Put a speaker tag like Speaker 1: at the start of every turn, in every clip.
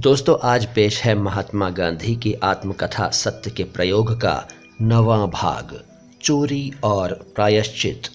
Speaker 1: दोस्तों, आज पेश है महात्मा गांधी की आत्मकथा सत्य के प्रयोग का नवा भाग, चोरी और प्रायश्चित।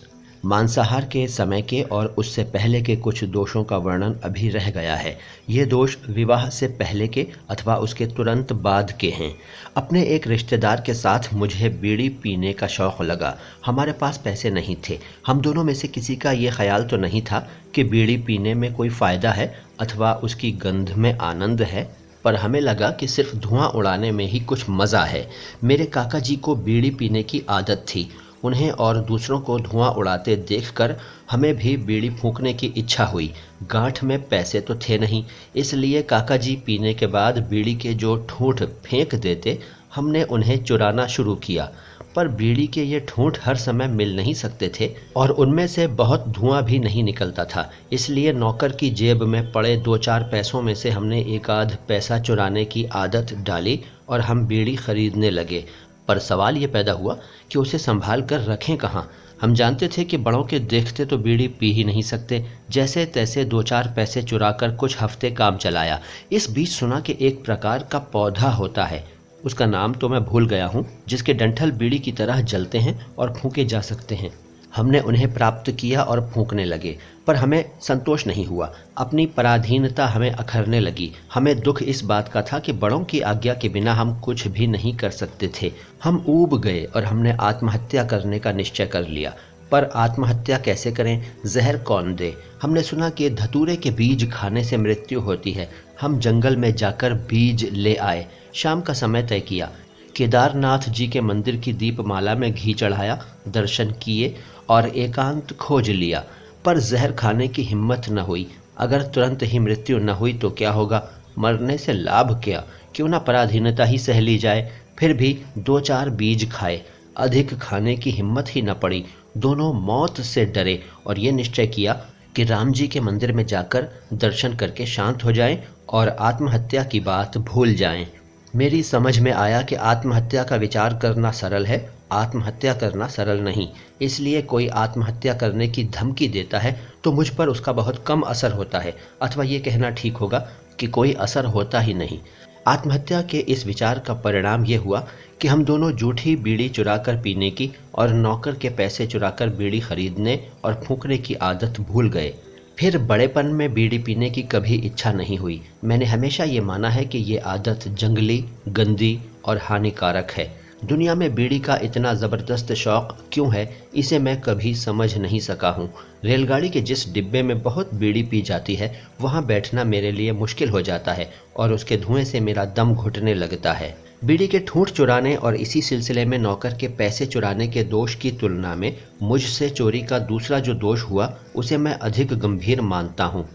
Speaker 1: मांसाहार के समय के और उससे पहले के कुछ दोषों का वर्णन अभी रह गया है। ये दोष विवाह से पहले के अथवा उसके तुरंत बाद के हैं। अपने एक रिश्तेदार के साथ मुझे बीड़ी पीने का शौक़ लगा। हमारे पास पैसे नहीं थे। हम दोनों में से किसी का ये ख्याल तो नहीं था कि बीड़ी पीने में कोई फ़ायदा है अथवा उसकी गंध में आनंद है, पर हमें लगा कि सिर्फ़ धुआँ उड़ाने में ही कुछ मज़ा है। मेरे काका जी को बीड़ी पीने की आदत थी। उन्हें और दूसरों को धुआँ उड़ाते देखकर हमें भी बीड़ी फूंकने की इच्छा हुई। गांठ में पैसे तो थे नहीं, इसलिए काका जी पीने के बाद बीड़ी के जो ठूठ फेंक देते, हमने उन्हें चुराना शुरू किया। पर बीड़ी के ये ठूंठ हर समय मिल नहीं सकते थे और उनमें से बहुत धुआँ भी नहीं निकलता था। इसलिए नौकर की जेब में पड़े दो चार पैसों में से हमने एक आध पैसा चुराने की आदत डाली और हम बीड़ी खरीदने लगे। पर सवाल ये पैदा हुआ कि उसे संभाल कर रखें कहाँ? हम जानते थे कि बड़ों के देखते तो बीड़ी पी ही नहीं सकते। जैसे तैसे दो चार पैसे चुराकर कुछ हफ़्ते काम चलाया। इस बीच सुना कि एक प्रकार का पौधा होता है। उसका नाम तो मैं भूल गया हूँ, जिसके डंठल बीड़ी की तरह जलते हैं और फूके जा सकते हैं। हमने उन्हें प्राप्त किया और फूंकने लगे, पर हमें संतोष नहीं हुआ। अपनी पराधीनता हमें अखरने लगी। हमें दुख इस बात का था कि बड़ों की आज्ञा के बिना हम कुछ भी नहीं कर सकते थे। हम ऊब गए और हमने आत्महत्या करने का निश्चय कर लिया। पर आत्महत्या कैसे करें? जहर कौन दे? हमने सुना कि धतूरे के बीज खाने से मृत्यु होती है। हम जंगल में जाकर बीज ले आए। शाम का समय तय किया। केदारनाथ जी के मंदिर की दीपमाला में घी चढ़ाया, दर्शन किए और एकांत खोज लिया। पर जहर खाने की हिम्मत न हुई। अगर तुरंत ही मृत्यु न हुई तो क्या होगा? मरने से लाभ क्या? क्यों ना पराधीनता ही सह ली जाए? फिर भी दो चार बीज खाए। अधिक खाने की हिम्मत ही न पड़ी। दोनों मौत से डरे और ये निश्चय किया कि राम जी के मंदिर में जाकर दर्शन करके शांत हो जाएँ और आत्महत्या की बात भूल जाएँ। मेरी समझ में आया कि आत्महत्या का विचार करना सरल है, आत्महत्या करना सरल नहीं। इसलिए कोई आत्महत्या करने की धमकी देता है तो मुझ पर उसका बहुत कम असर होता है, अथवा ये कहना ठीक होगा कि कोई असर होता ही नहीं। आत्महत्या के इस विचार का परिणाम ये हुआ कि हम दोनों जूठी बीड़ी चुराकर पीने की और नौकर के पैसे चुराकर बीड़ी खरीदने और फूकने की आदत भूल गए। फिर बड़ेपन में बीड़ी पीने की कभी इच्छा नहीं हुई। मैंने हमेशा ये माना है कि ये आदत जंगली, गंदी और हानिकारक है। दुनिया में बीड़ी का इतना ज़बरदस्त शौक़ क्यों है, इसे मैं कभी समझ नहीं सका हूँ। रेलगाड़ी के जिस डिब्बे में बहुत बीड़ी पी जाती है, वहाँ बैठना मेरे लिए मुश्किल हो जाता है और उसके धुएँ से मेरा दम घुटने लगता है। बीड़ी के ठूंठ चुराने और इसी सिलसिले में नौकर के पैसे चुराने के दोष की तुलना में मुझसे चोरी का दूसरा जो दोष हुआ, उसे मैं अधिक गंभीर मानता हूँ।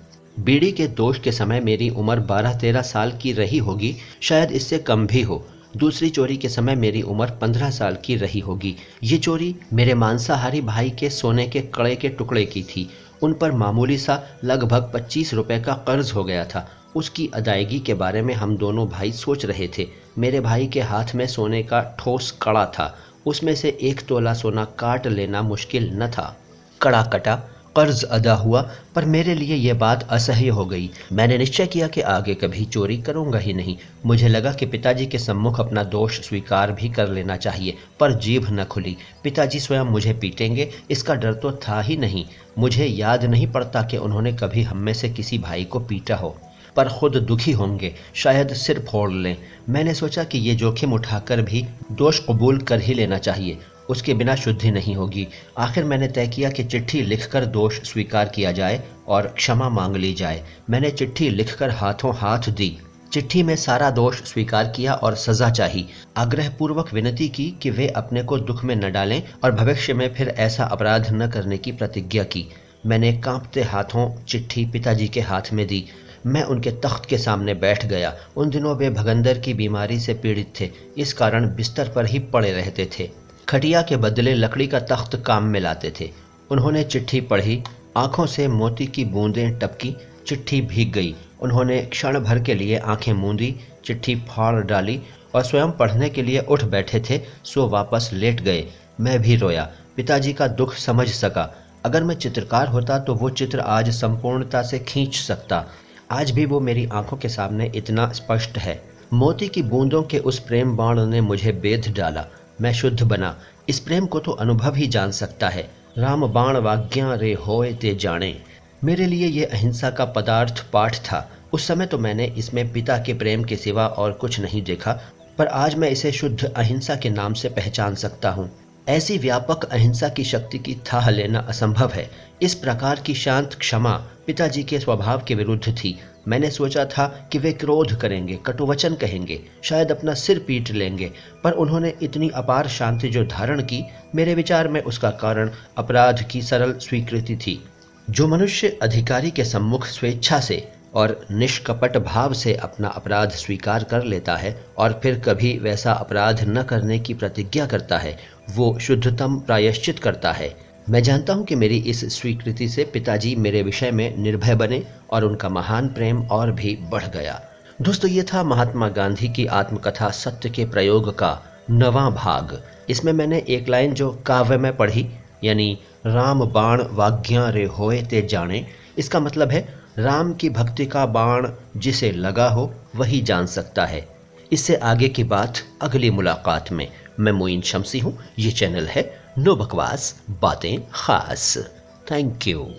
Speaker 1: बीड़ी के दोष के समय मेरी उम्र बारह तेरह साल की रही होगी, शायद इससे कम भी हो। दूसरी चोरी के समय मेरी उम्र पंद्रह साल की रही होगी। ये चोरी मेरे मांसाहारी भाई के सोने के कड़े के टुकड़े की थी। उन पर मामूली सा लगभग पच्चीस रुपए का कर्ज हो गया था। उसकी अदायगी के बारे में हम दोनों भाई सोच रहे थे। मेरे भाई के हाथ में सोने का ठोस कड़ा था। उसमें से एक तोला सोना काट लेना मुश्किल न था। कड़ा कटा, कर्ज अदा हुआ, पर मेरे लिए यह बात असह्य हो गई। मैंने निश्चय किया कि आगे कभी चोरी करूँगा ही नहीं। मुझे लगा कि पिताजी के सम्मुख अपना दोष स्वीकार भी कर लेना चाहिए, पर जीभ न खुली। पिताजी स्वयं मुझे पीटेंगे, इसका डर तो था ही नहीं। मुझे याद नहीं पड़ता कि उन्होंने कभी हम में से किसी भाई को पीटा हो। पर खुद दुखी होंगे। शायद सिर फोड़ लें। मैंने सोचा कि ये जोखिम उठाकर भी दोष कबूल कर ही लेना चाहिए। उसके बिना शुद्धि नहीं होगी। आखिर मैंने तय किया कि चिट्ठी लिखकर दोष स्वीकार किया जाए और क्षमा मांग ली जाए। मैंने चिट्ठी लिखकर हाथों हाथ दी। चिट्ठी में सारा दोष स्वीकार किया और सजा चाही। आग्रह पूर्वक विनती की कि वे अपने को दुख में न डालें और भविष्य में फिर ऐसा अपराध न करने की प्रतिज्ञा की। मैंने कांपते हाथों चिट्ठी पिताजी के हाथ में दी। मैं उनके तख्त के सामने बैठ गया। उन दिनों वे भगंदर की बीमारी से पीड़ित थे। इस कारण बिस्तर पर ही पड़े रहते थे। खटिया के बदले लकड़ी का तख्त काम में लाते थे। उन्होंने चिट्ठी पढ़ी। आँखों से मोती की बूंदें टपकी। चिट्ठी भीग गई। उन्होंने क्षण भर के लिए आँखें मूंदी, चिट्ठी फाड़ डाली और स्वयं पढ़ने के लिए उठ बैठे थे। सो वापस लेट गए। मैं भी रोया। पिताजी का दुख समझ सका। अगर मैं चित्रकार होता तो वो चित्र आज संपूर्णता से खींच सकता। आज भी वो मेरी आँखों के सामने इतना स्पष्ट है। मोती की बूंदों के उस प्रेम बाण ने मुझे बेध डाला। मैं शुद्ध बना। इस प्रेम को तो अनुभव ही जान सकता है। राम बाण वाज्ञा रे होए ते जाने। मेरे लिए ये अहिंसा का पदार्थ पाठ था। उस समय तो मैंने इसमें पिता के प्रेम के सिवा और कुछ नहीं देखा, पर आज मैं इसे शुद्ध अहिंसा के नाम से पहचान सकता हूँ। ऐसी व्यापक अहिंसा की शक्ति की थाह लेना असंभव है। इस प्रकार की शांत क्षमा पिताजी के स्वभाव के विरुद्ध थी। मैंने सोचा था कि वे क्रोध करेंगे, कटुवचन कहेंगे, शायद अपना सिर पीट लेंगे, पर उन्होंने इतनी अपार शांति जो धारण की, मेरे विचार में उसका कारण अपराध की सरल स्वीकृति थी। जो मनुष्य अधिकारी के सम्मुख स्वेच्छा से और निष्कपट भाव से अपना अपराध स्वीकार कर लेता है और फिर कभी वैसा अपराध न करने की प्रतिज्ञा करता है, वो शुद्धतम प्रायश्चित करता है। मैं जानता हूँ कि मेरी इस स्वीकृति से पिताजी मेरे विषय में निर्भय बने और उनका महान प्रेम और भी बढ़ गया। दोस्तों, ये था महात्मा गांधी की आत्मकथा सत्य के प्रयोग का नवा भाग। इसमें मैंने एक लाइन जो काव्य में पढ़ी, यानी राम बाण वाज्ञा रे होए ते जाने। इसका मतलब है राम की भक्ति का बाण जिसे लगा हो, वही जान सकता है। इससे आगे की बात अगली मुलाकात में। मैं मोइन शमसी हूँ। ये चैनल है नो बकवास, बातें खास। Thank you.